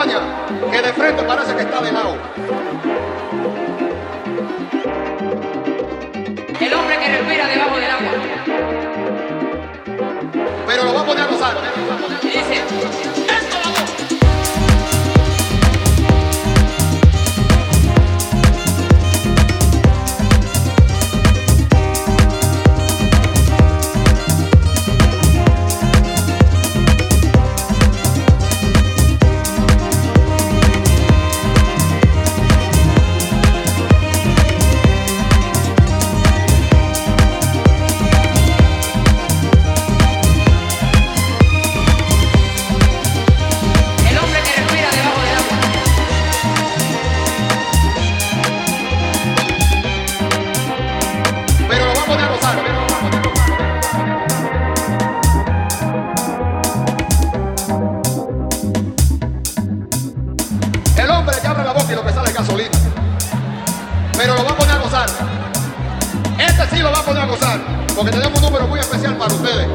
que de frente parece que está de lado. El hombre que respira debajo del agua. Pero lo va a poner a gozar. Este sí lo va a poner a gozar. Porque tenemos un número muy especial para ustedes.